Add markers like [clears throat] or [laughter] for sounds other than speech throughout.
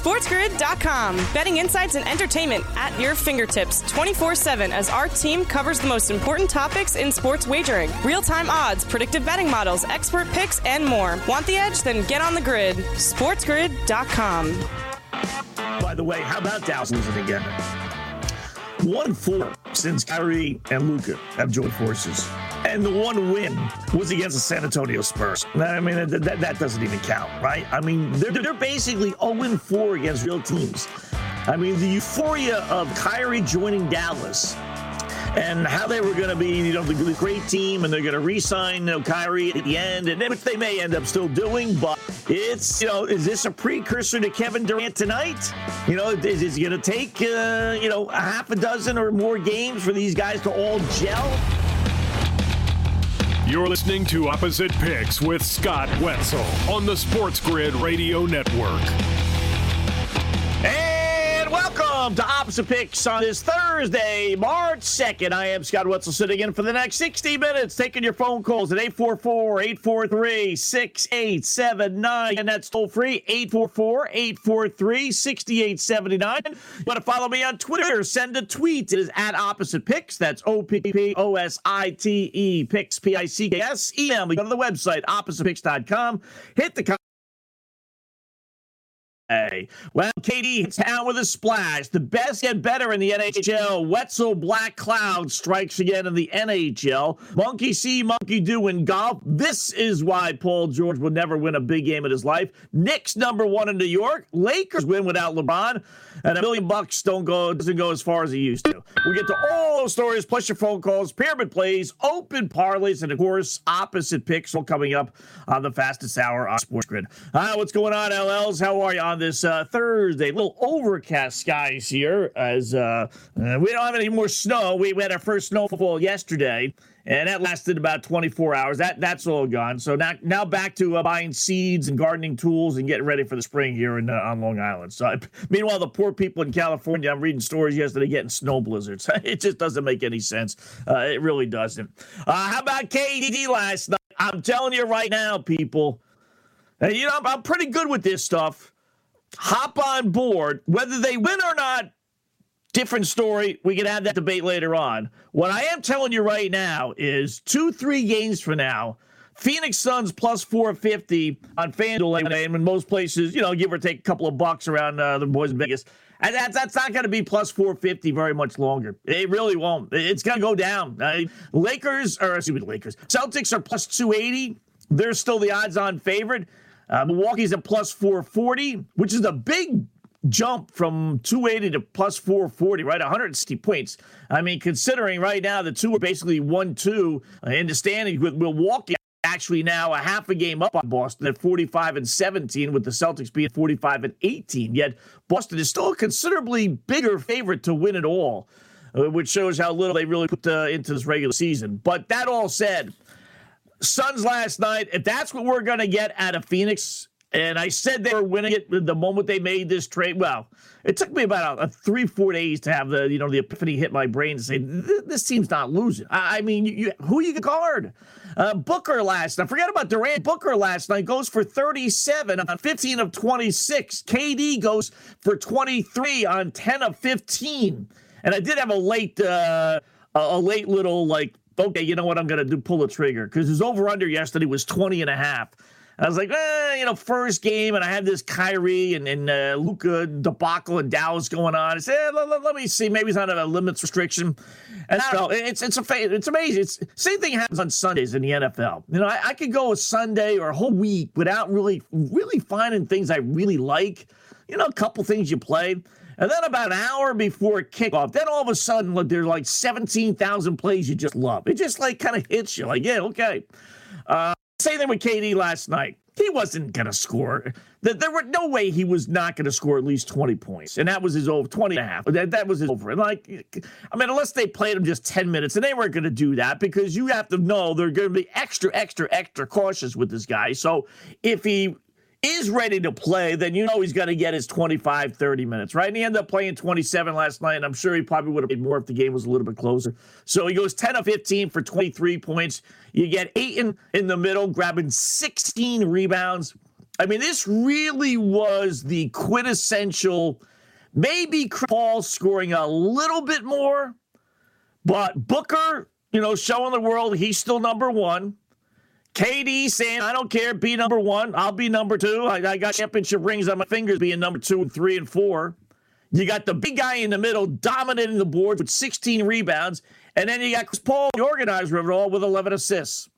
SportsGrid.com. Betting insights and entertainment at your fingertips 24 7 as our team covers the most important topics in sports wagering real time odds, predictive betting models, expert picks, and more. Want the edge? Then get on the grid. SportsGrid.com. By the way, how about Dallas losing again? One four since Kyrie and Luka have joined forces. And the one win was against the San Antonio Spurs. I mean, that, that, doesn't even count, right? I mean, they're, they're basically 0 4 against real teams. I mean, the euphoria of Kyrie joining Dallas and how they were going to be, you know, the, the, great team, and they're going to re-sign you know, Kyrie at the end, and which they may end up still doing. But it's, you know, is this a precursor to Kevin Durant tonight? You know, is, is it going to take, uh, you know, a half a dozen or more games for these guys to all gel? You're listening to Opposite Picks with Scott Wetzel on the Sports Grid Radio Network. Welcome to Opposite Picks on this Thursday, March 2nd. I am Scott Wetzel sitting in for the next 60 minutes, taking your phone calls at 844 843 6879. And that's toll free 844 843 6879. You want to follow me on Twitter? Send a tweet. It is at Opposite Picks. That's O P P O S I T E Picks, P I C K S. Email. Go to the website, oppositepicks.com. Hit the Hey, well, KD hits town with a splash. The best get better in the NHL. Wetzel Black Cloud strikes again in the NHL. Monkey see, monkey do in golf. This is why Paul George will never win a big game in his life. Knicks number one in New York. Lakers win without LeBron, and a million bucks don't go doesn't go as far as it used to. We get to all those stories, plus your phone calls, pyramid plays, open parlays, and of course opposite picks all coming up on the fastest hour on Sports Grid. Hi, what's going on, LLs? How are you on this uh, Thursday. Little overcast skies here as uh, uh, we don't have any more snow. We, we had our first snowfall yesterday, and that lasted about 24 hours. That that's all gone. So now now back to uh, buying seeds and gardening tools and getting ready for the spring here in, uh, on Long Island. So [laughs] meanwhile, the poor people in California, I'm reading stories yesterday getting snow blizzards. [laughs] it just doesn't make any sense. Uh, it really doesn't. How about KD last night? I'm telling you right now, people. And you know, I'm pretty good with this stuff hop on board, whether they win or not. Different story. We can have that debate later on. What I am telling you right now is two, three games from now, Phoenix Suns plus 450 on FanDuel. And in most places, you know, give or take a couple of bucks around uh, the boys in Vegas. And that's, that's not going to be plus 450 very much longer. It really won't. It's going to go down. Uh, Lakers, or excuse me, Lakers. Celtics are plus 280. They're still the odds on favorite. Uh, Milwaukee's at plus 440, which is a big jump from 280 to plus 440, right? 160 points. I mean, considering right now the two are basically 1 2 in the standings with Milwaukee actually now a half a game up on Boston at 45 and 17, with the Celtics being 45 and 18. Yet Boston is still a considerably bigger favorite to win it all, uh, which shows how little they really put uh, into this regular season. But that all said, Suns last night, if that's what we're going to get out of Phoenix, and I said they were winning it the moment they made this trade. Well, it took me about a, a three, four days to have the you know the epiphany hit my brain to say this team's not losing. I, I mean, you, who you guard? Uh, Booker last night. Forget about Durant. Booker last night goes for 37 on 15 of 26. KD goes for 23 on 10 of 15. And I did have a late, uh, a late little like okay, you know what I'm going to do? Pull the trigger. Because his over under yesterday was 20 and a half. I was like, eh, you know, first game, and I had this Kyrie and, and uh, Luka debacle and Dallas going on. I said, eh, let, let, let, me see. Maybe it's not a limits restriction. And I don't know. It's it's a it's amazing. It's same thing happens on Sundays in the NFL. You know, I, I could go a Sunday or a whole week without really really finding things I really like. You know, a couple things you play. And then about an hour before kickoff, then all of a sudden, look, there's like 17,000 plays you just love. It just like kind of hits you like, yeah, okay. Uh, same thing with KD last night. He wasn't going to score. There were no way he was not going to score at least 20 points. And that was his over 20 and a half. That, that was his over. And like, I mean, unless they played him just 10 minutes, and they weren't going to do that because you have to know they're going to be extra, extra, extra cautious with this guy. So if he is ready to play, then you know he's going to get his 25, 30 minutes, right? And he ended up playing 27 last night, and I'm sure he probably would have made more if the game was a little bit closer. So he goes 10 of 15 for 23 points. You get Ayton in the middle, grabbing 16 rebounds. I mean, this really was the quintessential. Maybe Paul scoring a little bit more, but Booker, you know, showing the world he's still number one. KD saying, I don't care, be number one. I'll be number two. I, I got championship rings on my fingers being number two and three and four. You got the big guy in the middle dominating the boards with 16 rebounds. And then you got Chris Paul, the organizer of it all, with 11 assists.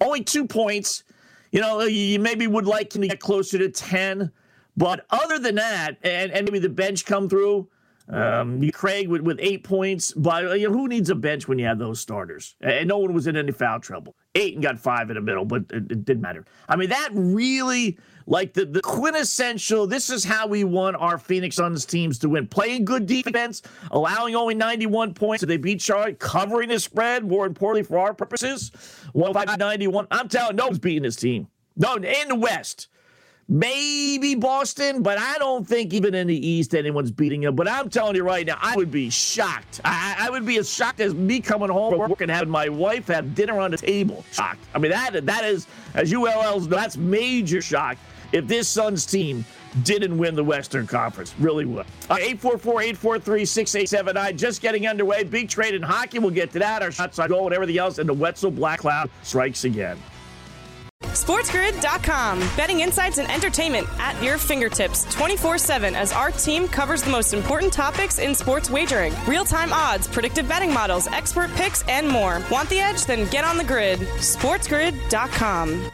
Only two points. You know, you maybe would like him to get closer to 10. But other than that, and, and maybe the bench come through, um, Craig with, with eight points, but you know, who needs a bench when you have those starters? And no one was in any foul trouble. Ayton got five in the middle, but it, it didn't matter. I mean, that really, like the, the quintessential, this is how we want our Phoenix Suns teams to win. Playing good defense, allowing only 91 points. If they beat Charlotte, covering the spread, more importantly for our purposes, 105 91. I'm telling no one's beating this team. No, in the West. Maybe Boston, but I don't think even in the East anyone's beating them. But I'm telling you right now, I would be shocked. I, I would be as shocked as me coming home from work and having my wife have dinner on the table. Shocked. I mean, that that is, as ULLs know, that's major shock if this Suns team didn't win the Western Conference. Really would. Uh, 844-843-6879. Just getting underway. Big trade in hockey. We'll get to that. Our shots on goal and everything else. And the Wetzel Black Cloud strikes again. SportsGrid.com. Betting insights and entertainment at your fingertips 24 7 as our team covers the most important topics in sports wagering real time odds, predictive betting models, expert picks, and more. Want the edge? Then get on the grid. SportsGrid.com.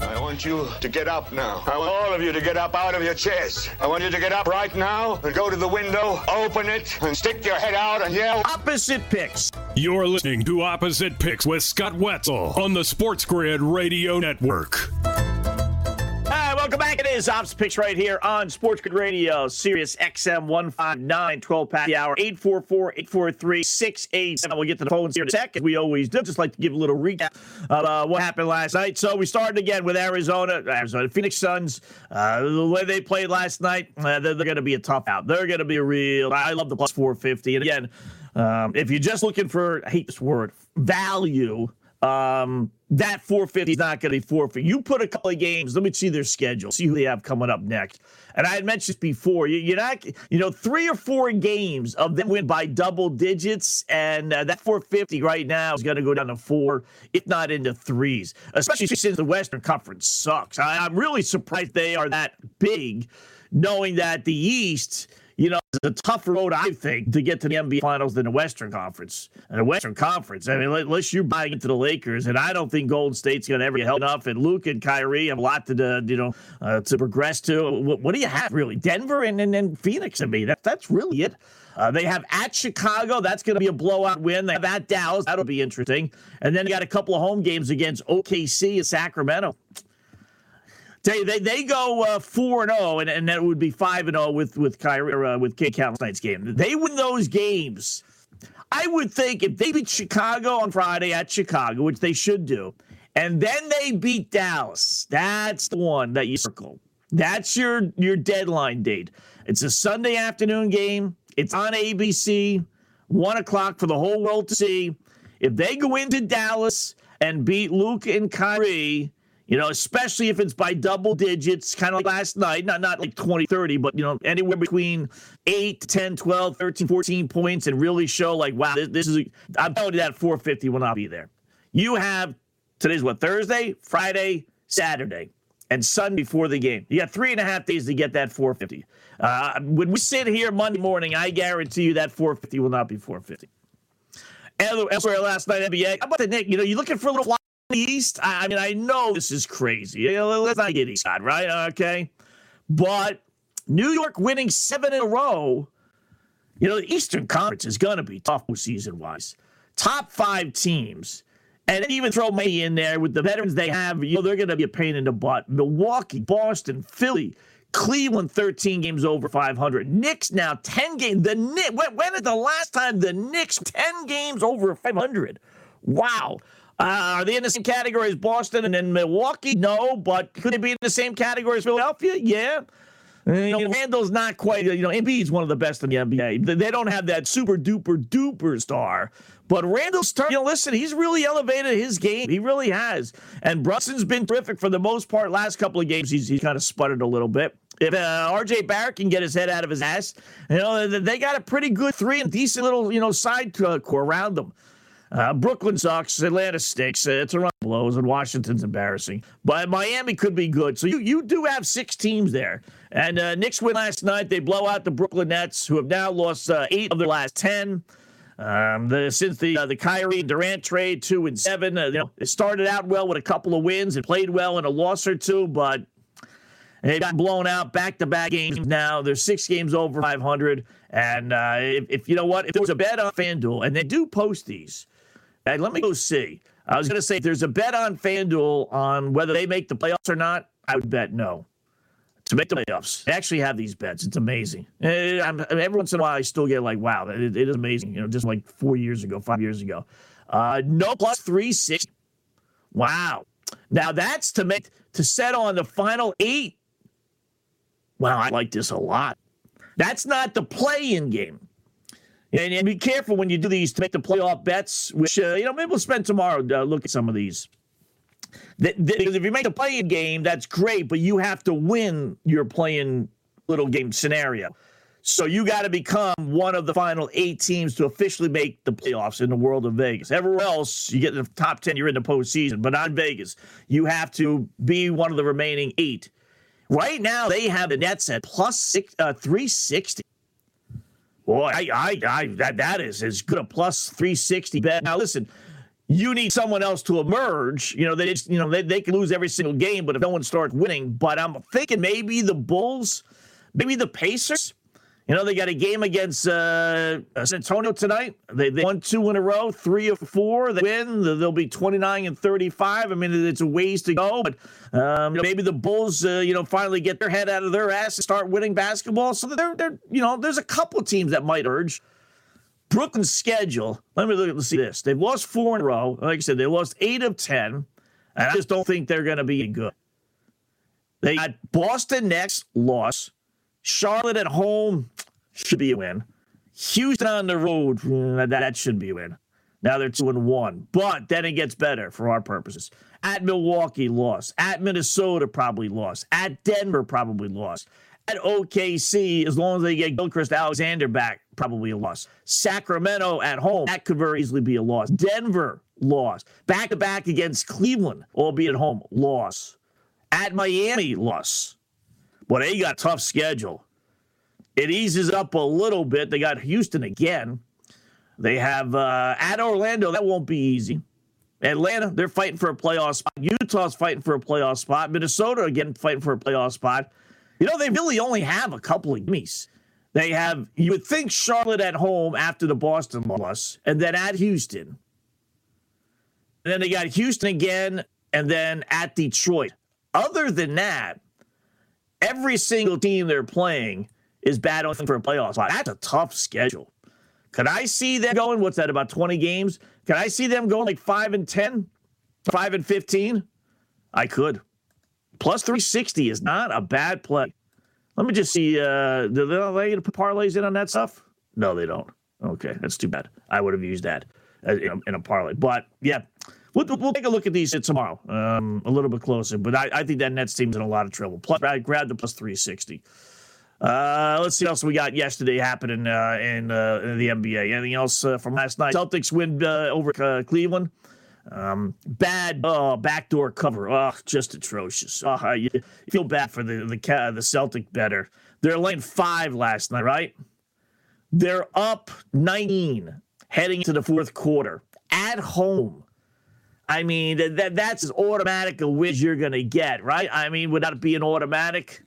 I want you to get up now. I want all of you to get up out of your chairs. I want you to get up right now and go to the window, open it, and stick your head out and yell. Opposite picks. You're listening to Opposite Picks with Scott Wetzel on the Sports Grid Radio Network. Hi, welcome back. It is Ops Picks right here on Sports Grid Radio, Sirius XM 159, 12 past the hour, 844-843-687. We'll get to the phones here in a second. We always do. Just like to give a little recap of uh, what happened last night. So we started again with Arizona, Arizona Phoenix Suns. Uh, the way they played last night, uh, they're, they're going to be a tough out. They're going to be a real. I love the plus 450. And again, um, if you're just looking for, I hate this word, value, um, that 450 is not going to be 450. You put a couple of games, let me see their schedule, see who they have coming up next. And I had mentioned before, you, are not, you know, three or four games of them win by double digits, and uh, that 450 right now is going to go down to four, if not into threes, especially since the Western Conference sucks. I, I'm really surprised they are that big, knowing that the East you know, it's a tougher road, I think, to get to the NBA Finals than the Western Conference. And the Western Conference, I mean, unless you're buying into the Lakers, and I don't think Golden State's going to ever get held enough. And Luke and Kyrie have a lot to, you know, uh, to progress to. What, what, do you have really? Denver and then Phoenix. I mean, that, that's really it. Uh, they have at Chicago. That's going to be a blowout win. They have at Dallas. That'll be interesting. And then you got a couple of home games against OKC and Sacramento. They they, they go uh, four and zero, oh, and and that would be five and zero oh with with Kyrie uh, with K Count night's game. They win those games. I would think if they beat Chicago on Friday at Chicago, which they should do, and then they beat Dallas, that's the one that you circle. That's your your deadline date. It's a Sunday afternoon game. It's on ABC, one o'clock for the whole world to see. If they go into Dallas and beat Luke and Kyrie, you know, especially if it's by double digits, kind of like last night, not not like 20, 30, but, you know, anywhere between 8, 10, 12, 13, 14 points and really show like, wow, this, this is, a, I'm telling you that 450 will not be there. You have, today's what, Thursday, Friday, Saturday, and Sunday before the game. You got three and a half days to get that 450. Uh, when we sit here Monday morning, I guarantee you that 450 will not be 450. Elsewhere last night, NBA. How about the Nick? You know, you're looking for a little East. I mean, I know this is crazy. Let's not get East side, right? Okay. But New York winning seven in a row, you know, the Eastern Conference is going to be tough season wise. Top five teams. And even throw May in there with the veterans they have, you know, they're going to be a pain in the butt. Milwaukee, Boston, Philly, Cleveland, 13 games over 500. Knicks now 10 games. The Knicks, when, when is the last time the Knicks 10 games over 500? Wow. Uh, are they in the same category as Boston and then Milwaukee? No, but could they be in the same category as Philadelphia? Yeah. You know, Randle's not quite, you know, Embiid's one of the best in the NBA. They don't have that super duper duper star. But Randle's starting, you know, listen, he's really elevated his game. He really has. And Brunson's been terrific for the most part. Last couple of games, he's, he's kind of sputtered a little bit. If uh, RJ Barrett can get his head out of his ass, you know, they got a pretty good three and decent little, you know, side uh, core around them. Uh, Brooklyn sucks. Atlanta stinks. Uh, Toronto blows, and Washington's embarrassing. But Miami could be good. So you you do have six teams there. And uh, Knicks win last night. They blow out the Brooklyn Nets, who have now lost uh, eight of their last ten. Um, the, since the uh, the Kyrie Durant trade, two and seven. Uh, you know, it started out well with a couple of wins and played well in a loss or two, but they got blown out back to back games now. They're six games over 500. And uh, if, if, you know what, if there was a bet on FanDuel, and they do post these, and let me go see. I was going to say, there's a bet on FanDuel on whether they make the playoffs or not, I would bet no. To make the playoffs, they actually have these bets. It's amazing. Eh, I'm, every once in a while, I still get like, wow, it, it is amazing. You know, just like four years ago, five years ago. Uh, no plus 360. Wow. Now that's to make to set on the final eight. Wow, I like this a lot. That's not the play-in game. And, and, be careful when you do these to make the playoff bets, which, uh, you know, maybe we'll spend tomorrow uh, look at some of these. The, the, because if you make a playing game, that's great, but you have to win your playing little game scenario. So you got to become one of the final eight teams to officially make the playoffs in the world of Vegas. Everywhere else, you get in the top 10, you're in the postseason. But on Vegas, you have to be one of the remaining eight. Right now, they have the Nets at plus six, uh, 360. Boy, I, I, I, that, that is as good a plus 360 bet. Now, listen, you need someone else to emerge. You know, they just, you know, they, they can lose every single game, but if no one starts winning, but I'm thinking maybe the Bulls, maybe the Pacers, you know, they got a game against uh, San Antonio tonight. They, they won two in a row, three of four. They win. They'll be 29 and 35. I mean, it's a ways to go, but um, maybe the Bulls, uh, you know, finally get their head out of their ass and start winning basketball. So they're, they're, you know, there's a couple teams that might urge. Brooklyn's schedule. Let me look at let's see this. They've lost four in a row. Like I said, they lost eight of ten, and I just don't think they're going to be good. They got Boston next, loss. Charlotte at home should be a win. Houston on the road, mm, that, should be a win. Now they're two and one, but then it gets better for our purposes. At Milwaukee, lost. At Minnesota, probably lost. At Denver, probably lost. At OKC, as long as they get Gilgeous-Alexander back, probably a loss. Sacramento at home, that could very easily be a loss. Denver, loss. Back to back against Cleveland, albeit at home, loss. At Miami, loss. But they got tough schedule. It eases up a little bit. They got Houston again. They have uh, at Orlando. That won't be easy. Atlanta, they're fighting for a playoff spot. Utah's fighting for a playoff spot. Minnesota again fighting for a playoff spot. You know, they really only have a couple of gimmies. They have, you would think Charlotte at home after the Boston loss, and then at Houston. And then they got Houston again, and then at Detroit. Other than that, every single team they're playing is battling for a playoff spot. That's a tough schedule. Could I see them going? What's that? About 20 games? Could I see them going like 5 and 10? 5 and 15? I could. Plus 360 is not a bad play. Let me just see. Uh, do they, they put parlays in on that stuff? No, they don't. Okay, that's too bad. I would have used that in a, in a parlay. But yeah, we'll, we'll take a look at these tomorrow, um, a little bit closer. But I, I think that Nets team's in a lot of trouble. Plus, I grabbed the plus 360. Uh, let's see what else we got yesterday happening uh, in, uh, in the NBA. Anything else uh, from last night? Celtics win uh, over uh, Cleveland. Um, bad oh, backdoor cover. Oh, just atrocious. Oh, you feel bad for the the the Celtic better. They're laying five last night, right? They're up 19 heading to the fourth quarter at home. I mean, that that's as automatic a win you're going to get, right? I mean, would without it being automatic,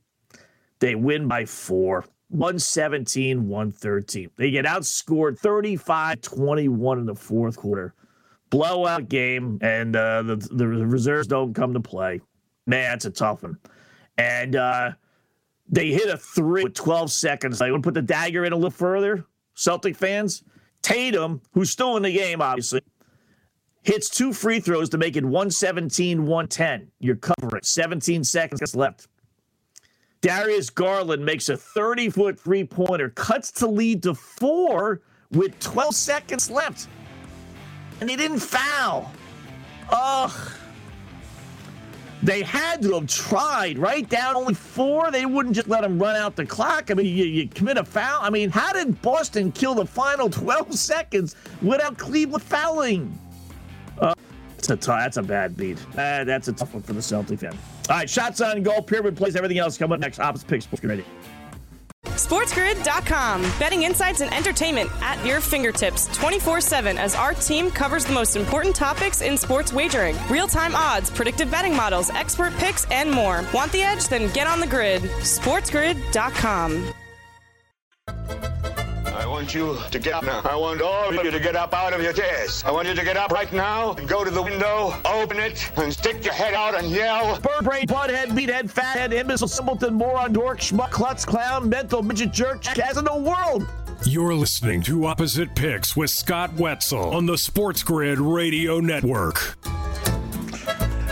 they win by four. 117, 113. They get outscored 35 21 in the fourth quarter blowout game, and uh, the the reserves don't come to play. Man, it's a tough one. And uh, they hit a three with 12 seconds. Want to put the dagger in a little further. Celtic fans, Tatum, who's still in the game, obviously, hits two free throws to make it 117 110. You're covering 17 seconds left. Darius Garland makes a 30 foot three pointer, cuts to lead to four with 12 seconds left. And he didn't foul. Ugh. They had to have tried, right? Down only four. They wouldn't just let him run out the clock. I mean, you, you commit a foul. I mean, how did Boston kill the final [laughs] 12 seconds without Cleveland fouling? That's, a t- that's a bad beat. Uh, that's a tough one for the Celtic fan. All right, shots on goal, pyramid plays, everything else coming up next. Opposite picks, ready. SportsGrid.com. Betting insights and entertainment at your fingertips 24 7 as our team covers the most important topics in sports wagering real time odds, predictive betting models, expert picks, and more. Want the edge? Then get on the grid. SportsGrid.com. I want you to get up now. I want all of you to get up out of your chairs. I want you to get up right now and go to the window, open it, and stick your head out and yell. Bird brain, butthead, meathead, fathead, imbecile, simpleton, moron, dork, schmuck, klutz, clown, mental, midget, jerk, jackass in the world. You're listening to Opposite Picks with Scott Wetzel on the Sports Grid Radio Network.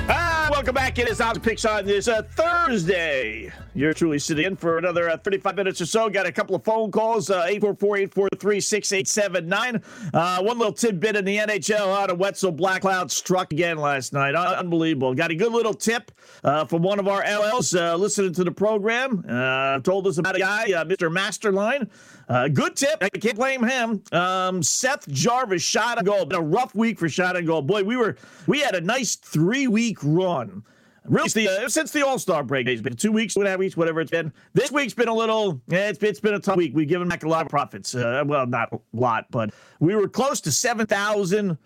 Ah, welcome back. It is Opposite Picks on this uh, Thursday. You're truly sitting in for another uh, 35 minutes or so. Got a couple of phone calls, uh, 844-843-6879. Uh, one little tidbit in the NHL out of Wetzel Black Cloud struck again last night. unbelievable. Got a good little tip uh, from one of our LLs uh, listening to the program. Uh, told us about a guy, Mr. Masterline. Uh, good tip. I can't blame him. Um, Seth Jarvis shot a goal. Been a rough week for shot and goal. Boy, we were we had a nice three week run really the, uh, since the All Star break. It's been two weeks, two and a half weeks, whatever it's been. This week's been a little. Yeah, it's, it's been a tough week. We've given back a lot of profits. Uh, well, not a lot, but we were close to seven thousand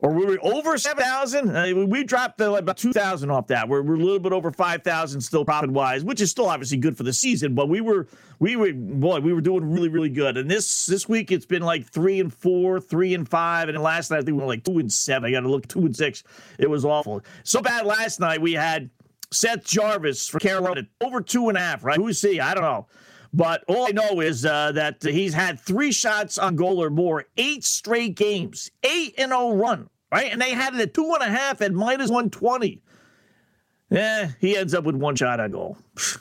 or we were over 7,000. Uh, we dropped uh, about 2,000 off that. We're, we're a little bit over 5,000 still profit wise, which is still obviously good for the season. But we were, we were, boy, we were doing really, really good. And this this week it's been like three and four, three and five. And last night I think we were like two and seven. I got to look two and six. It was awful. So bad last night we had Seth Jarvis for Carolina over two and a half, right? Who's he? I don't know. But all I know is uh, that he's had three shots on goal or more, eight straight games, eight and zero run, right? And they had it at two and a half at minus one twenty. Yeah, he ends up with one shot on goal. [sighs]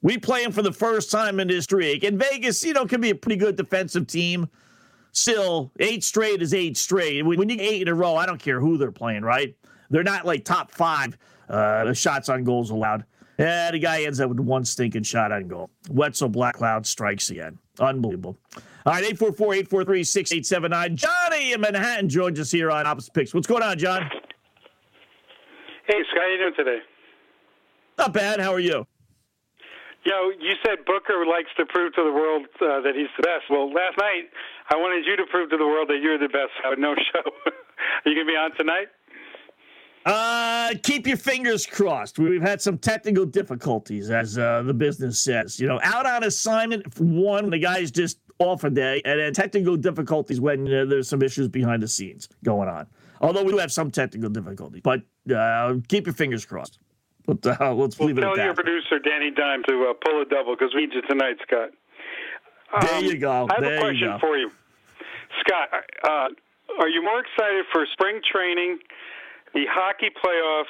We play him for the first time in this streak. And Vegas, you know, can be a pretty good defensive team. Still, eight straight is eight straight. When you get eight in a row, I don't care who they're playing, right? They're not like top five uh, shots on goals allowed. Yeah, the guy ends up with one stinking shot on goal. Wetzel Black Cloud strikes again. Unbelievable. All right, 844-843-6879. Johnny in Manhattan joins us here on Opposite Picks. What's going on, John? Hey, Scott, how you doing today? Not bad. How are you? You know, you said Booker likes to prove to the world uh, that he's the best. Well, last night I wanted you to prove to the world that you're the best. I had no show. [laughs] are you going to be on tonight? Uh, keep your fingers crossed. We've had some technical difficulties, as uh, the business says. You know, out on assignment for one, the guy's just off a day, and then technical difficulties when uh, there's some issues behind the scenes going on. Although we do have some technical difficulties, but uh, keep your fingers crossed. But, uh, let's well, leave it at that. Tell your producer Danny Dime to uh, pull a double because we need you tonight, Scott. Um, there you go. I have there a question you for you, Scott. Uh, are you more excited for spring training? The hockey playoffs,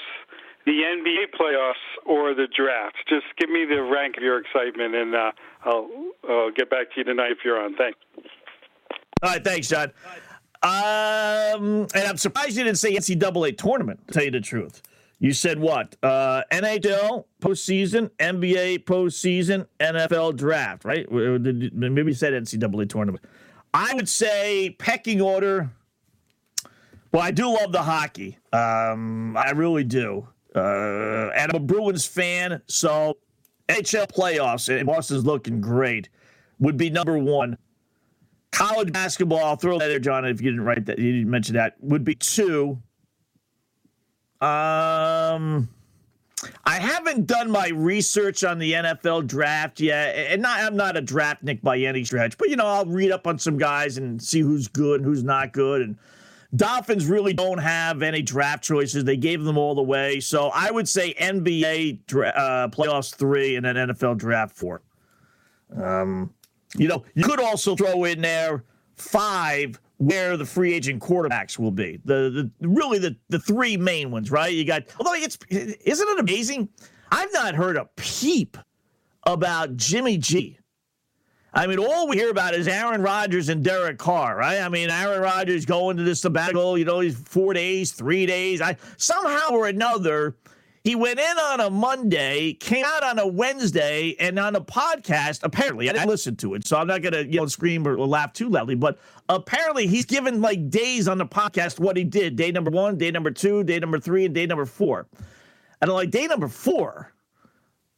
the NBA playoffs, or the draft? Just give me the rank of your excitement, and uh, I'll, I'll get back to you tonight if you're on. Thanks. All right, thanks, John. Um, and I'm surprised you didn't say NCAA tournament. To tell you the truth, you said what? Uh, NHL postseason, NBA postseason, NFL draft, right? Maybe you said NCAA tournament. I would say pecking order. Well, I do love the hockey. Um, I really do. Uh, and I'm a Bruins fan, so NHL playoffs, and Boston's looking great, would be number one. College basketball, I'll throw that there, John, if you didn't write that, you didn't mention that, would be two. Um, I haven't done my research on the NFL draft yet, and not, I'm not a draftnik by any stretch, but you know I'll read up on some guys and see who's good and who's not good, and Dolphins really don't have any draft choices. They gave them all the way. So I would say NBA uh, playoffs three and then NFL draft four. Um, you know, you could also throw in there five where the free agent quarterbacks will be. The, the really the the three main ones, right? You got although it's isn't it amazing? I've not heard a peep about Jimmy G. I mean, all we hear about is Aaron Rodgers and Derek Carr, right? I mean, Aaron Rodgers going to the sabbatical, you know, he's four days, three days. I somehow or another, he went in on a Monday, came out on a Wednesday, and on a podcast. Apparently, I didn't listen to it, so I'm not gonna you know scream or laugh too loudly. But apparently, he's given like days on the podcast what he did: day number one, day number two, day number three, and day number four. And I'm like, day number four,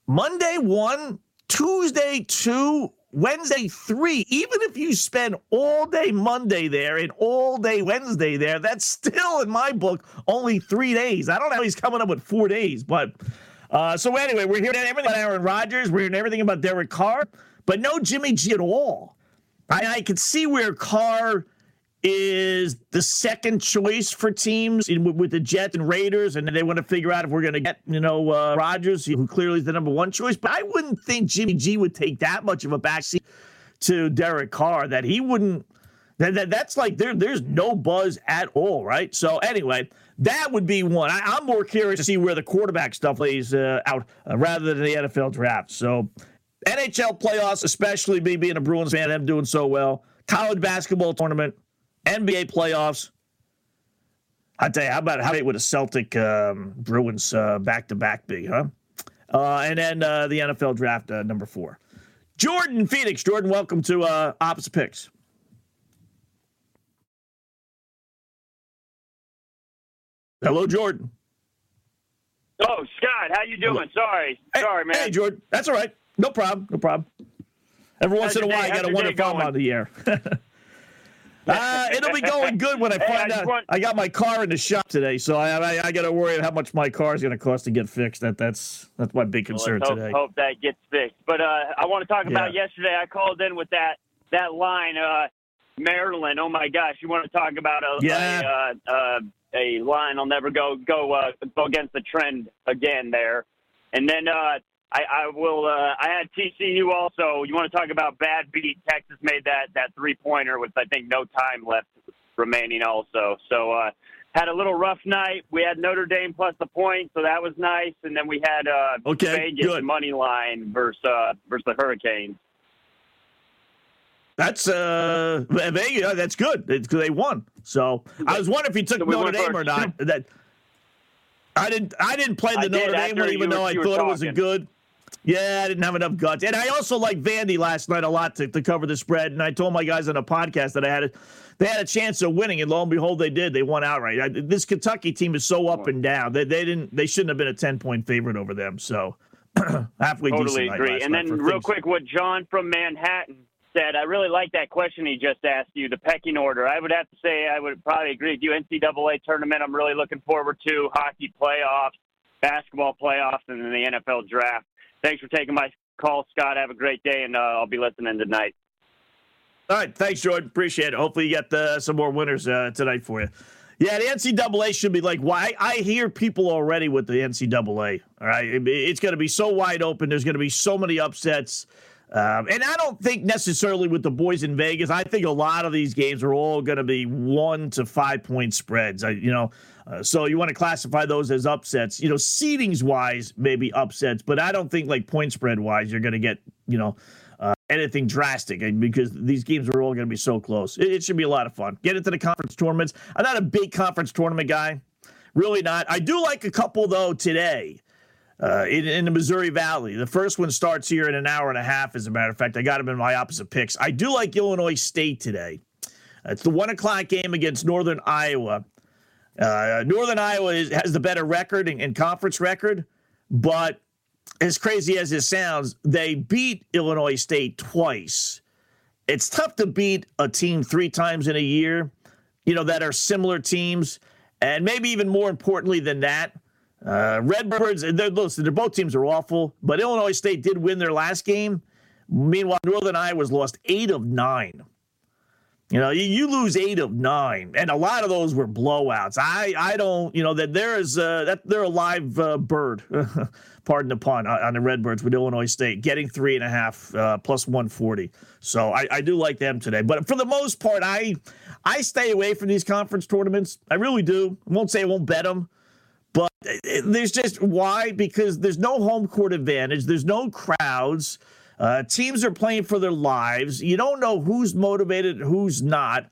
Monday one, Tuesday two, Wednesday three, even if you spend all day Monday there and all day Wednesday there, that's still in my book only three days. I don't know how he's coming up with four days, but uh, so anyway, we're hearing everything about Aaron Rodgers, we're hearing everything about Derek Carr, but no Jimmy G at all. I, I could see where Carr is the second choice for teams in, with the Jets and Raiders, and they want to figure out if we're going to get, you know, uh, Rodgers, who clearly is the number one choice. But I wouldn't think Jimmy G would take that much of a backseat to Derek Carr that he wouldn't. That, that, that's like there, there's no buzz at all, right? So anyway, that would be one. I, am more curious to see where the quarterback stuff lays uh, out uh, rather than the NFL draft. So NHL playoffs, especially me being a Bruins fan, I'm doing so well. College basketball tournament, NBA playoffs. I tell you, how about how it would a Celtic um, Bruins back to back be, huh? Uh, and then uh, the NFL draft uh, number four. Jordan Phoenix. Jordan, welcome to uh, Opposite Picks. Hello, Jordan. Oh, Scott, how you doing? Hello. Sorry, hey, sorry, man. Hey, Jordan. That's all right. No problem. No problem. Every once in a while, I got to wonder if I'm on the air. [laughs] Uh, it'll be going good when I find hey, I out. Want... I got my car in the shop today, so I I, I got to worry about how much my car is going to cost to get fixed. That that's that's my big concern well, hope, today. Hope that gets fixed. But uh, I want to talk about yesterday. I called in with that that line, uh, Maryland. Oh my gosh, you want to talk about a yeah. a, uh, uh, a line? I'll never go go uh, go against the trend again there. And then uh, I, I will. Uh, I had TCU also. You want to talk about bad beat? Texas made that that three pointer with I think no time left remaining. Also, so uh, had a little rough night. We had Notre Dame plus the point, so that was nice. And then we had uh, okay, Vegas good. money line versus uh, versus the Hurricanes. That's uh, Vegas. That's good. It's, they won. So I was wondering if you took so Notre Dame or not. That I didn't. I didn't play the I Notre Dame one, even though I thought it was a good. Yeah, I didn't have enough guts. And I also like Vandy last night a lot to, to cover the spread. And I told my guys on a podcast that I had a, they had a chance of winning, and lo and behold, they did. They won outright. I, this Kentucky team is so up and down. They, they didn't. They shouldn't have been a ten point favorite over them. So [clears throat] halfway totally agree. And then real things. quick, what John from Manhattan said, I really like that question he just asked you, the pecking order. I would have to say I would probably agree with you. NCAA tournament, I'm really looking forward to. Hockey playoffs, basketball playoffs, and then the NFL draft thanks for taking my call, Scott. Have a great day, and uh, I'll be listening tonight. All right, thanks, Jordan. Appreciate it. Hopefully, you get uh, some more winners uh, tonight for you. Yeah, the NCAA should be like why I hear people already with the NCAA. All right, it's going to be so wide open. There's going to be so many upsets. Um, and I don't think necessarily with the boys in Vegas. I think a lot of these games are all going to be one to five point spreads. I, you know, uh, so you want to classify those as upsets. You know, seedings wise, maybe upsets, but I don't think like point spread wise, you're going to get you know uh, anything drastic because these games are all going to be so close. It, it should be a lot of fun. Get into the conference tournaments. I'm not a big conference tournament guy, really not. I do like a couple though today uh, in, in, the Missouri Valley. The first one starts here in an hour and a half, as a matter of fact. I got them in my opposite picks. I do like Illinois State today. It's the one o'clock game against Northern Iowa. Uh, Northern Iowa is, has the better record and conference record, but as crazy as it sounds, they beat Illinois State twice. It's tough to beat a team three times in a year, you know, that are similar teams. And maybe even more importantly than that, uh, Redbirds, they're, listen, they're both teams are awful, but Illinois State did win their last game. Meanwhile, Northern Iowa's lost eight of nine. You know, you, you, lose eight of nine, and a lot of those were blowouts. I, I don't, you know, that there is uh, that they're a live uh, bird, [laughs] pardon the pun, on the Redbirds with Illinois State, getting three and a half uh, plus one forty. So I, I do like them today, but for the most part, I I stay away from these conference tournaments. I really do. I won't say I won't bet them, there's just why because there's no home court advantage. There's no crowds. Uh, teams are playing for their lives. You don't know who's motivated, who's not.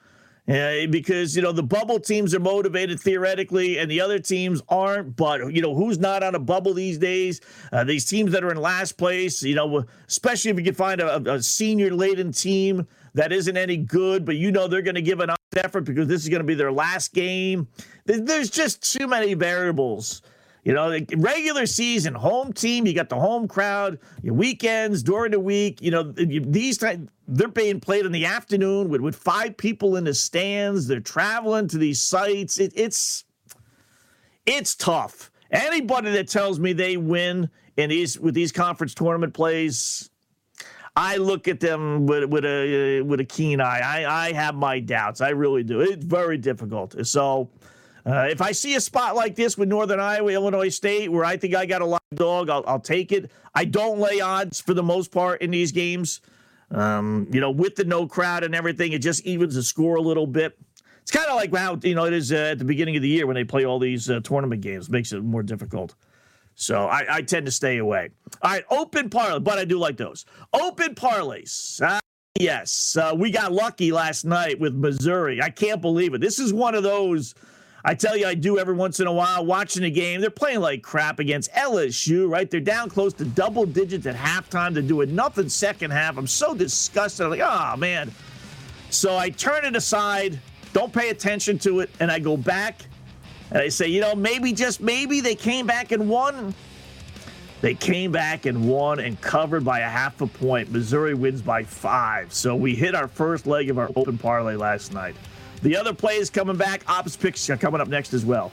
Uh, because you know the bubble teams are motivated theoretically, and the other teams aren't. But you know who's not on a bubble these days? Uh, these teams that are in last place. You know, especially if you can find a, a senior laden team that isn't any good, but you know they're going to give an effort because this is going to be their last game. There's just too many variables. You know, regular season, home team, you got the home crowd, your weekends during the week. You know, these they're being played in the afternoon with, with five people in the stands. They're traveling to these sites. It, it's it's tough. Anybody that tells me they win in these with these conference tournament plays, I look at them with, with a with a keen eye. I, I have my doubts. I really do. It's very difficult. So uh, if I see a spot like this with Northern Iowa, Illinois State, where I think I got a live dog, I'll, I'll take it. I don't lay odds for the most part in these games. Um, you know, with the no crowd and everything, it just evens the score a little bit. It's kind of like how you know it is uh, at the beginning of the year when they play all these uh, tournament games, makes it more difficult. So I, I, tend to stay away. All right, open parlay, but I do like those open parlays. Uh, yes, uh, we got lucky last night with Missouri. I can't believe it. This is one of those. I tell you, I do every once in a while watching a game. They're playing like crap against LSU, right? They're down close to double digits at halftime. They're doing nothing second half. I'm so disgusted. I'm like, oh, man. So I turn it aside, don't pay attention to it, and I go back and I say, you know, maybe just maybe they came back and won. They came back and won and covered by a half a point. Missouri wins by five. So we hit our first leg of our open parlay last night. The other play is coming back. Opposite picks are coming up next as well.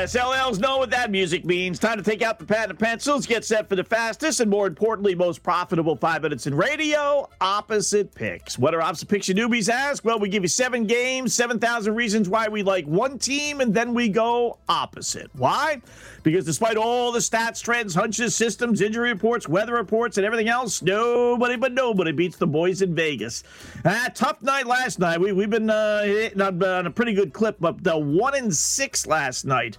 yes. LLs know what that music means. Time to take out the pad and pencils, get set for the fastest and more importantly, most profitable five minutes in radio opposite picks. What are opposite picks you newbies ask? Well, we give you seven games, 7,000 reasons why we like one team, and then we go opposite. Why? Because despite all the stats, trends, hunches, systems, injury reports, weather reports, and everything else, nobody but nobody beats the boys in Vegas. Ah, tough night last night. We, we've been uh, on, on a pretty good clip, but the one in six last night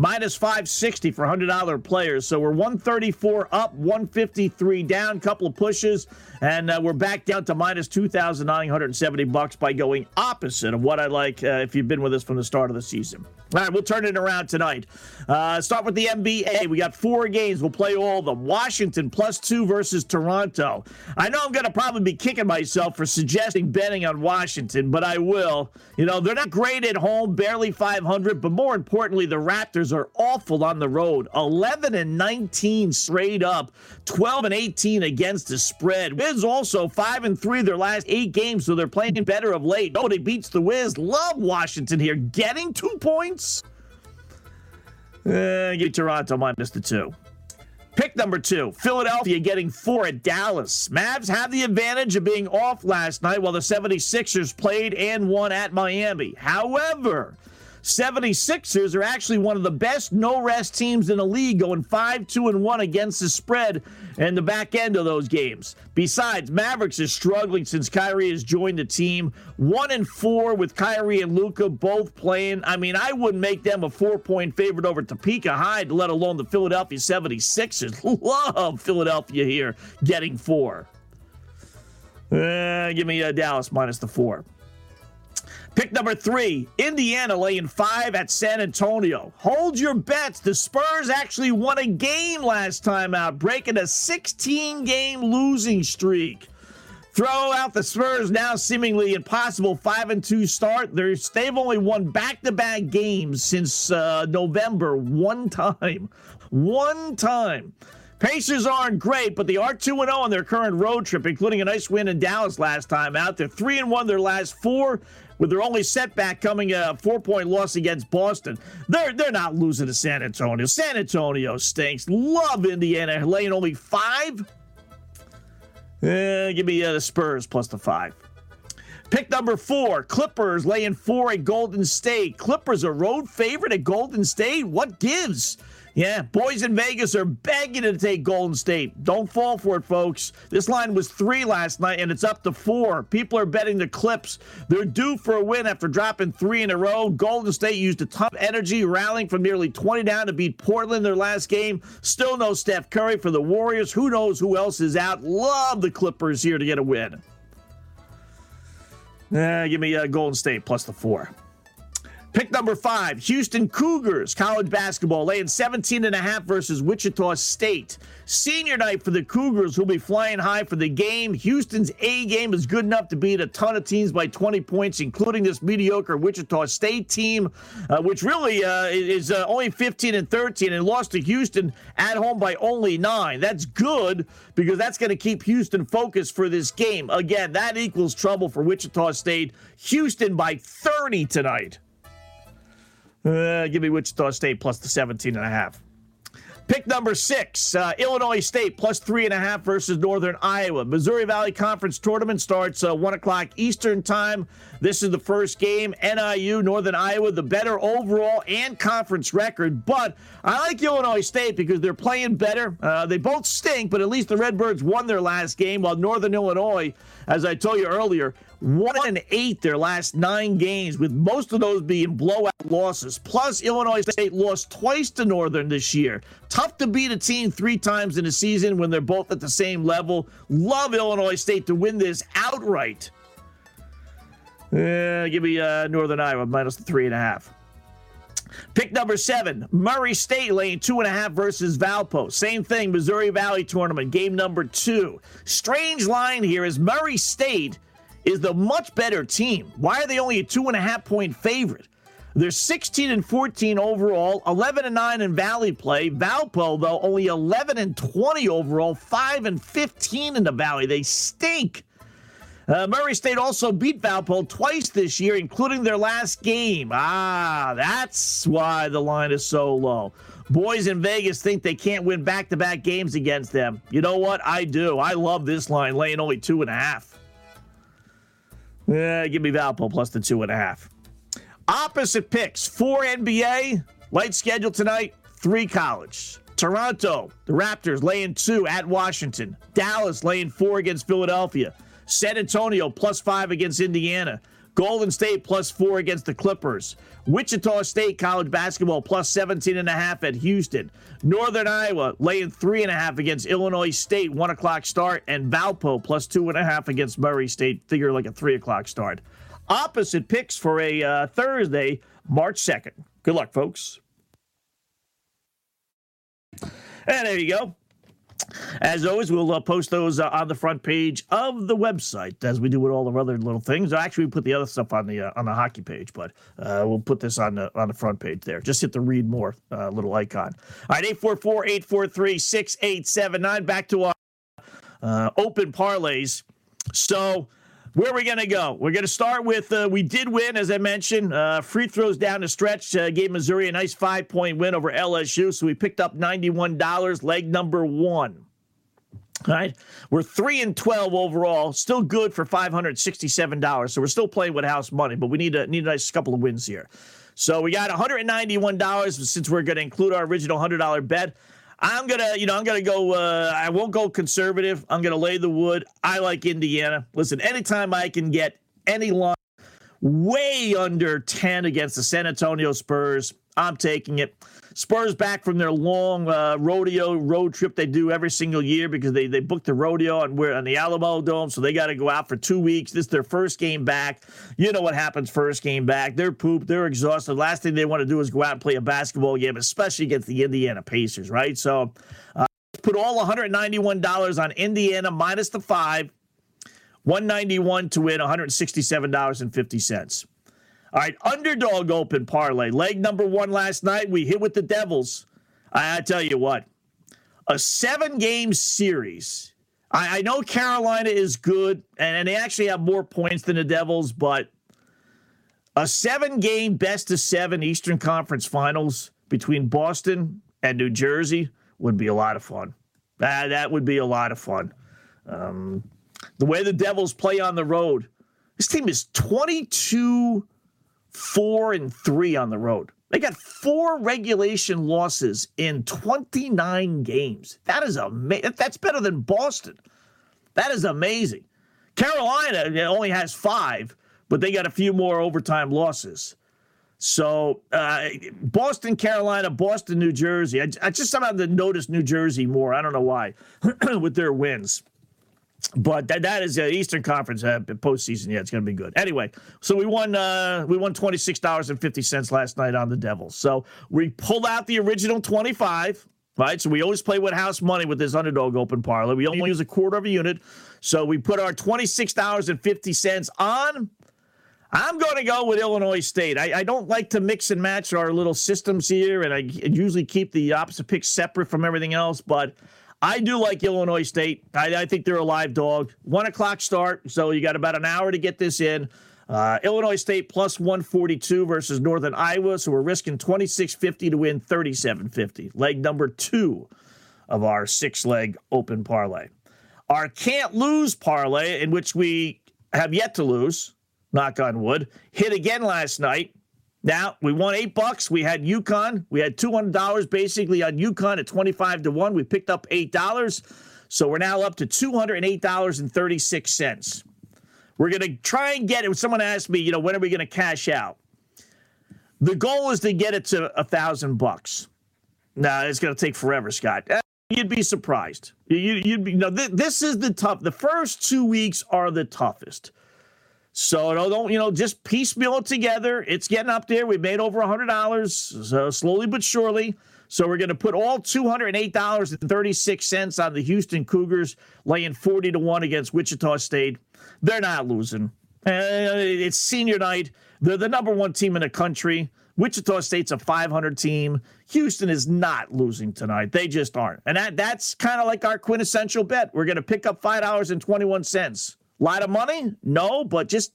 minus 560 for $100 players. So we're 134 up, 153 down, couple of pushes, and uh, we're back down to minus 2,970 bucks by going opposite of what I like uh, if you've been with us from the start of the season. All right, we'll turn it around tonight. Uh, start with the NBA. We got four games. We'll play all of them. Washington plus two versus Toronto. I know I'm going to probably be kicking myself for suggesting betting on Washington, but I will. You know, they're not great at home, barely 500, but more importantly, the Raptors are awful on the road. 11 and 19 straight up, 12 and 18 against the spread. Wiz also 5 and 3 their last eight games, so they're playing better of late. Nobody beats the Wiz. Love Washington here. Getting two points. Uh, get Toronto minus the two. Pick number two, Philadelphia getting four at Dallas. Mavs have the advantage of being off last night while the 76ers played and won at Miami. However, 76ers are actually one of the best no rest teams in the league, going 5 2 and 1 against the spread in the back end of those games. Besides, Mavericks is struggling since Kyrie has joined the team. 1 and 4 with Kyrie and Luka both playing. I mean, I wouldn't make them a four point favorite over Topeka High, let alone the Philadelphia 76ers. [laughs] Love Philadelphia here getting four. Uh, give me uh, Dallas minus the four. Pick number three, Indiana laying five at San Antonio. Hold your bets. The Spurs actually won a game last time out, breaking a 16 game losing streak. Throw out the Spurs now seemingly impossible 5 and 2 start. They're, they've only won back to back games since uh, November one time. One time. Pacers aren't great, but they are 2 0 on their current road trip, including a nice win in Dallas last time out. They're 3 and 1 their last four, with their only setback coming a four point loss against Boston. They're they're not losing to San Antonio. San Antonio stinks. Love Indiana laying only five. Eh, give me uh, the Spurs plus the five. Pick number four, Clippers laying four at Golden State. Clippers a road favorite at Golden State. What gives? Yeah, boys in Vegas are begging to take Golden State. Don't fall for it, folks. This line was three last night, and it's up to four. People are betting the Clips. They're due for a win after dropping three in a row. Golden State used a ton of energy, rallying from nearly 20 down to beat Portland their last game. Still no Steph Curry for the Warriors. Who knows who else is out? Love the Clippers here to get a win. Uh, give me uh, Golden State plus the four. Pick number five, Houston Cougars, college basketball, laying 17 and a half versus Wichita State. Senior night for the Cougars, who'll be flying high for the game. Houston's A game is good enough to beat a ton of teams by 20 points, including this mediocre Wichita State team, uh, which really uh, is uh, only 15 and 13 and lost to Houston at home by only nine. That's good because that's going to keep Houston focused for this game. Again, that equals trouble for Wichita State. Houston by 30 tonight. Uh, give me Wichita State plus the 17 and a half. Pick number six, uh, Illinois State plus three and a half versus Northern Iowa. Missouri Valley Conference tournament starts uh, one o'clock Eastern time. This is the first game. NIU, Northern Iowa, the better overall and conference record. But I like Illinois State because they're playing better. Uh, they both stink, but at least the Redbirds won their last game, while Northern Illinois, as I told you earlier, one and eight their last nine games, with most of those being blowout losses. Plus, Illinois State lost twice to Northern this year. Tough to beat a team three times in a season when they're both at the same level. Love Illinois State to win this outright. Give me uh, Northern Iowa minus three and a half. Pick number seven, Murray State laying two and a half versus Valpo. Same thing, Missouri Valley tournament, game number two. Strange line here is Murray State is the much better team. Why are they only a two and a half point favorite? They're 16 and 14 overall, 11 and 9 in Valley play. Valpo, though, only 11 and 20 overall, 5 and 15 in the Valley. They stink. Uh, Murray State also beat Valpo twice this year, including their last game. Ah, that's why the line is so low. Boys in Vegas think they can't win back to back games against them. You know what? I do. I love this line, laying only two and a half. Yeah, give me Valpo plus the two and a half. Opposite picks four NBA, light schedule tonight, three college. Toronto, the Raptors laying two at Washington. Dallas laying four against Philadelphia. San Antonio plus five against Indiana. Golden State plus four against the Clippers. Wichita State college basketball plus 17 and a half at Houston. Northern Iowa laying three and a half against Illinois State, one o'clock start, and Valpo plus two and a half against Murray State, figure like a three o'clock start. Opposite picks for a uh, Thursday, March 2nd. Good luck, folks. And there you go. As always, we'll uh, post those uh, on the front page of the website, as we do with all the other little things. Actually, we put the other stuff on the uh, on the hockey page, but uh, we'll put this on the on the front page there. Just hit the read more uh, little icon. All right, 844-843-6879. Back to our uh, open parlays. So. Where are we going to go? We're going to start with uh, we did win, as I mentioned. Uh, free throws down the stretch uh, gave Missouri a nice five point win over LSU. So we picked up $91, leg number one. All right. We're 3 and 12 overall, still good for $567. So we're still playing with house money, but we need a, need a nice couple of wins here. So we got $191 since we're going to include our original $100 bet. I'm gonna, you know, I'm gonna go. Uh, I won't go conservative. I'm gonna lay the wood. I like Indiana. Listen, anytime I can get any line way under 10 against the San Antonio Spurs, I'm taking it. Spurs back from their long uh, rodeo road trip they do every single year because they they booked the rodeo and we're on the Alamo Dome, so they got to go out for two weeks. This is their first game back. You know what happens first game back? They're pooped. They're exhausted. Last thing they want to do is go out and play a basketball game, especially against the Indiana Pacers, right? So. Uh, put all $191 on Indiana minus the five, 191 to win, $167.50. All right, underdog open parlay. Leg number one last night. We hit with the Devils. I, I tell you what, a seven game series. I, I know Carolina is good, and, and they actually have more points than the Devils, but a seven game best of seven Eastern Conference finals between Boston and New Jersey would be a lot of fun. That, that would be a lot of fun. Um, the way the Devils play on the road This team is 22 4 and 3 on the road. They got four regulation losses in 29 games. That is amazing. That's better than Boston. That is amazing. Carolina only has five, but they got a few more overtime losses. So uh, Boston, Carolina, Boston, New Jersey. I, I just somehow noticed New Jersey more. I don't know why [clears throat] with their wins. But that, that is the Eastern Conference uh, postseason. Yeah, it's going to be good. Anyway, so we won uh, we won twenty six dollars and fifty cents last night on the Devils. So we pulled out the original twenty five. Right, so we always play with house money with this underdog open parlay. We only use a quarter of a unit, so we put our twenty six dollars and fifty cents on. I'm going to go with Illinois State. I, I, don't like to mix and match our little systems here, and I usually keep the opposite picks separate from everything else. But I do like Illinois State. I, I, think they're a live dog. One o'clock start, so you got about an hour to get this in. Uh, Illinois State plus 142 versus Northern Iowa, so we're risking 26.50 to win 37.50. Leg number two of our six leg open parlay. Our can't lose parlay, in which we have yet to lose, knock on wood, hit again last night. Now we won eight bucks. We had UConn. We had two hundred dollars basically on UConn at twenty five to one. We picked up eight dollars, so we're now up to two hundred and eight dollars and thirty six cents. We're gonna try and get it. Someone asked me, you know, when are we gonna cash out? The goal is to get it to a thousand bucks. Now it's gonna take forever, Scott. Eh, you'd be surprised. You, would be. No, th- this is the tough. The first two weeks are the toughest. So don't you know? Just piecemeal it together. It's getting up there. We've made over a hundred dollars, so slowly but surely. So we're going to put all two hundred eight dollars and thirty six cents on the Houston Cougars, laying forty to one against Wichita State. They're not losing. Uh, it's senior night. They're the number one team in the country. Wichita State's a 500 team. Houston is not losing tonight. They just aren't. And that that's kind of like our quintessential bet. We're going to pick up $5.21. A lot of money? No, but just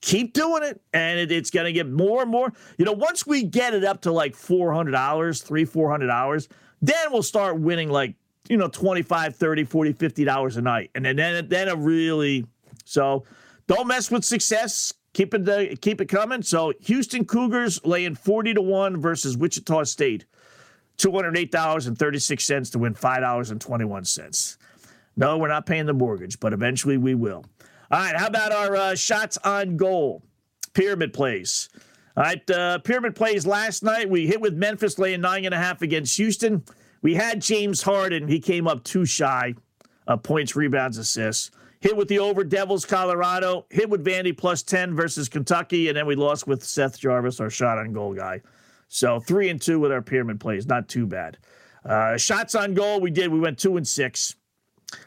keep doing it and it, it's going to get more and more. You know once we get it up to like $400 three $400 then we'll start winning like you know 25 30 40 50 dollars a night. And then then, then it really so don't mess with success. Keep it uh, keep it coming. So houston cougars laying 40 to 1 versus wichita state. $208.36 to win $5.21 no, we're not paying the mortgage, but eventually we will. All right, how about our uh, shots on goal? Pyramid plays. All right, uh, pyramid plays last night. We hit with Memphis laying nine and a half against Houston. We had James Harden. He came up too shy of points, rebounds, assists. Hit with the over Devils, Colorado. Hit with Vandy plus 10 versus Kentucky. And then we lost with Seth Jarvis, our shot on goal guy. So three and two with our pyramid plays. Not too bad. Uh, shots on goal, we did. We went two and six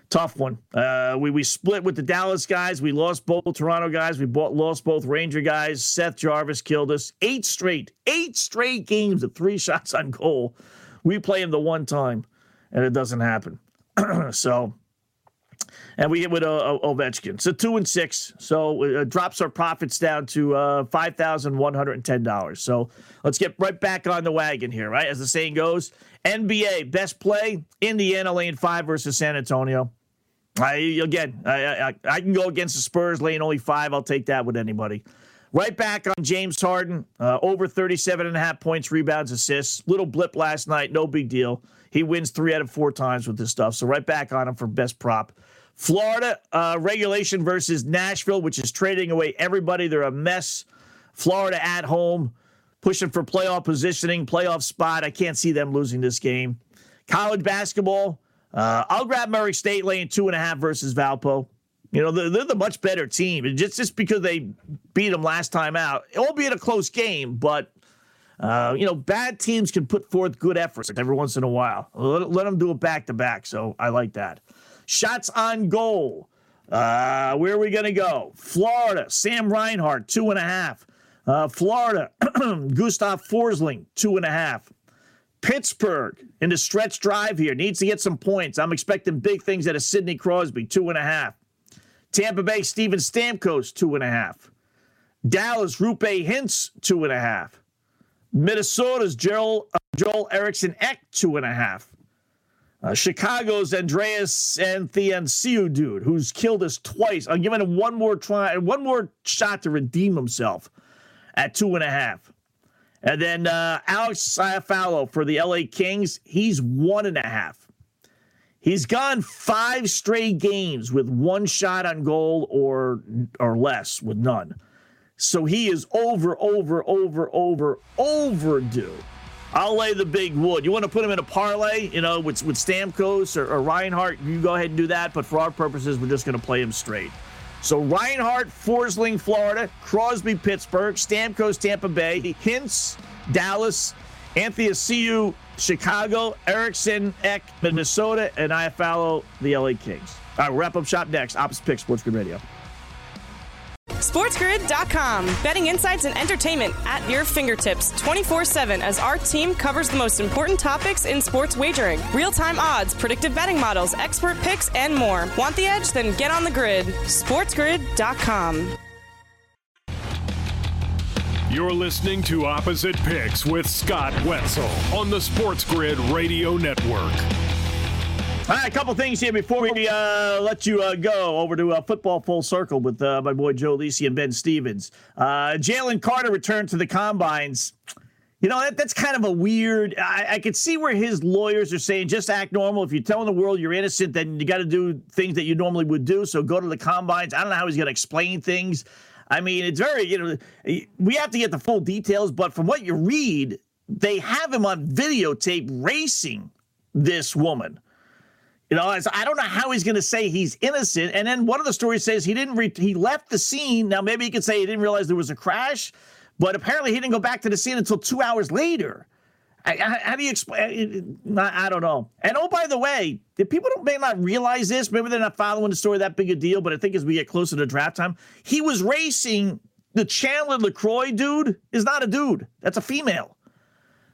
tough one. Uh, we we split with the Dallas guys. We lost both Toronto guys. We bought, lost both Ranger guys. Seth Jarvis killed us. Eight straight, eight straight games of three [laughs] shots on goal. We play him the one time, and it doesn't happen. [clears throat] so, and we hit with uh, Ovechkin. So two and six. So it uh, drops our profits down to uh, five thousand one hundred and ten dollars. So let's get right back on the wagon here, right? As the saying goes, NBA best play: Indiana lane five versus San Antonio. I again, I, I, I can go against the Spurs lane only five. I'll take that with anybody. Right back on James Harden, uh, over 37 and a half points, rebounds, assists. Little blip last night, no big deal. He wins three out of four times with this stuff. So right back on him for best prop. Florida uh, regulation versus Nashville, which is trading away everybody. They're a mess. Florida at home, pushing for playoff positioning, playoff spot. I can't see them losing this game. College basketball, uh, I'll grab Murray State laying two and a half versus Valpo. You know, they're, they're, the much better team. Just, just because they beat them last time out, albeit a close game, but, uh, you know, bad teams can put forth good efforts every once in a while. Let, let them do it back to back. So I like that. Shots on goal. Uh, where are we going to go? Florida, Sam Reinhart, two and a half. Uh, Florida, [clears throat] Gustav Forsling, two and a half. Pittsburgh in the stretch drive here needs to get some points. I'm expecting big things out of Sidney Crosby, two and a half. Tampa Bay, Steven Stamkos, two and a half. Dallas, Roope Hintz, two and a half. Minnesota's Joel, uh, Joel Eriksson Ek, two and a half. Uh, Chicago's Andreas Athanasiou, dude, who's killed us twice. I'm giving him one more try, one more shot to redeem himself at two and a half. And then uh, Alex Iafallo for the LA Kings, he's one and a half. He's gone five straight games with one shot on goal or or less, with none. So he is over, over, over, over, overdue. I'll lay the big wood. You want to put him in a parlay, you know, with, with Stamkos or, or Reinhart, you go ahead and do that. But for our purposes, we're just going to play him straight. So Reinhart, Forsling, Florida, Crosby, Pittsburgh, Stamkos, Tampa Bay, Hintz, Dallas, Athanasiou, Chicago, Eriksson, Ek, Minnesota, and Iafallo the LA Kings. All right, wrap up shop next. Opposite Pick Sports Grid Radio. SportsGrid.com. Betting insights and entertainment at your fingertips 24 7 as our team covers the most important topics in sports wagering real time odds, predictive betting models, expert picks, and more. Want the edge? Then get on the grid. SportsGrid.com. You're listening to Opposite Picks with Scott Wetzel on the Sports Grid Radio Network. All right, a couple things here before we uh, let you uh, go over to uh, Football Full Circle with uh, my boy Joe Lisi and Ben Stevens. Uh, Jalen Carter returned to the combines. You know, that, that's kind of a weird. I, I could see where his lawyers are saying just act normal. If you're telling the world you're innocent, then you got to do things that you normally would do. So go to the combines. I don't know how he's going to explain things. I mean, it's very, you know, we have to get the full details, but from what you read, they have him on videotape racing this woman. You know, I don't know how he's going to say he's innocent. And then one of the stories says he didn't. Re- he left the scene. Now maybe he could say he didn't realize there was a crash, but apparently he didn't go back to the scene until two hours later. How do you explain? I don't know. And oh, by the way, people may not realize this. Maybe they're not following the story that big a deal. But I think as we get closer to draft time, he was racing. The Chandler LeCroy dude is not a dude. That's a female.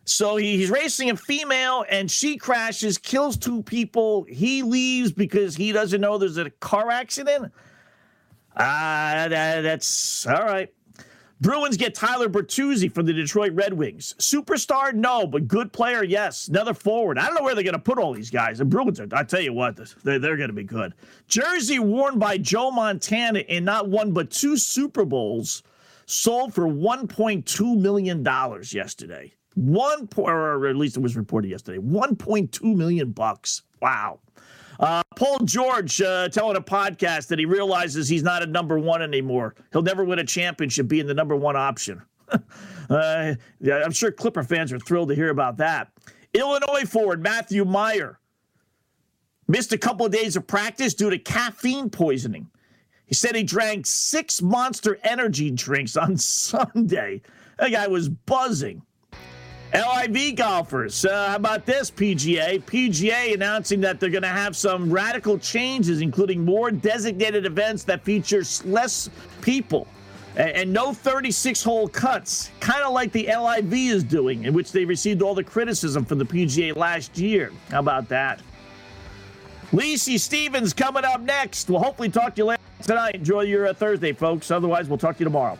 So he, he's racing a female and she crashes, kills two people. He leaves because he doesn't know there's a car accident. Ah, uh, that, that's all right. Bruins get Tyler Bertuzzi from the Detroit Red Wings. Superstar? No, but good player? Yes. Another forward. I don't know where they're going to put all these guys. The Bruins are, I tell you what, they're, they're going to be good. Jersey worn by Joe Montana in not one but two Super Bowls sold for $1.2 million yesterday. One or at least it was reported yesterday. 1.2 million bucks. Wow. Uh, Paul George uh, telling a podcast that he realizes he's not a number one anymore. He'll never win a championship being the number one option. [laughs] uh, yeah, I'm sure Clipper fans are thrilled to hear about that. Illinois forward Matthew Mayer missed a couple of days of practice due to caffeine poisoning. He said he drank six monster energy drinks on [laughs] Sunday. That guy was buzzing. LIV golfers, uh, how about this, PGA? PGA announcing that they're going to have some radical changes, including more designated events that feature less people and, and no 36 hole cuts, kind of like the LIV is doing, in which they received all the criticism from the PGA last year. How about that? Lisi Stevens coming up next. We'll hopefully talk to you later tonight. Enjoy your uh, Thursday, folks. Otherwise, we'll talk to you tomorrow.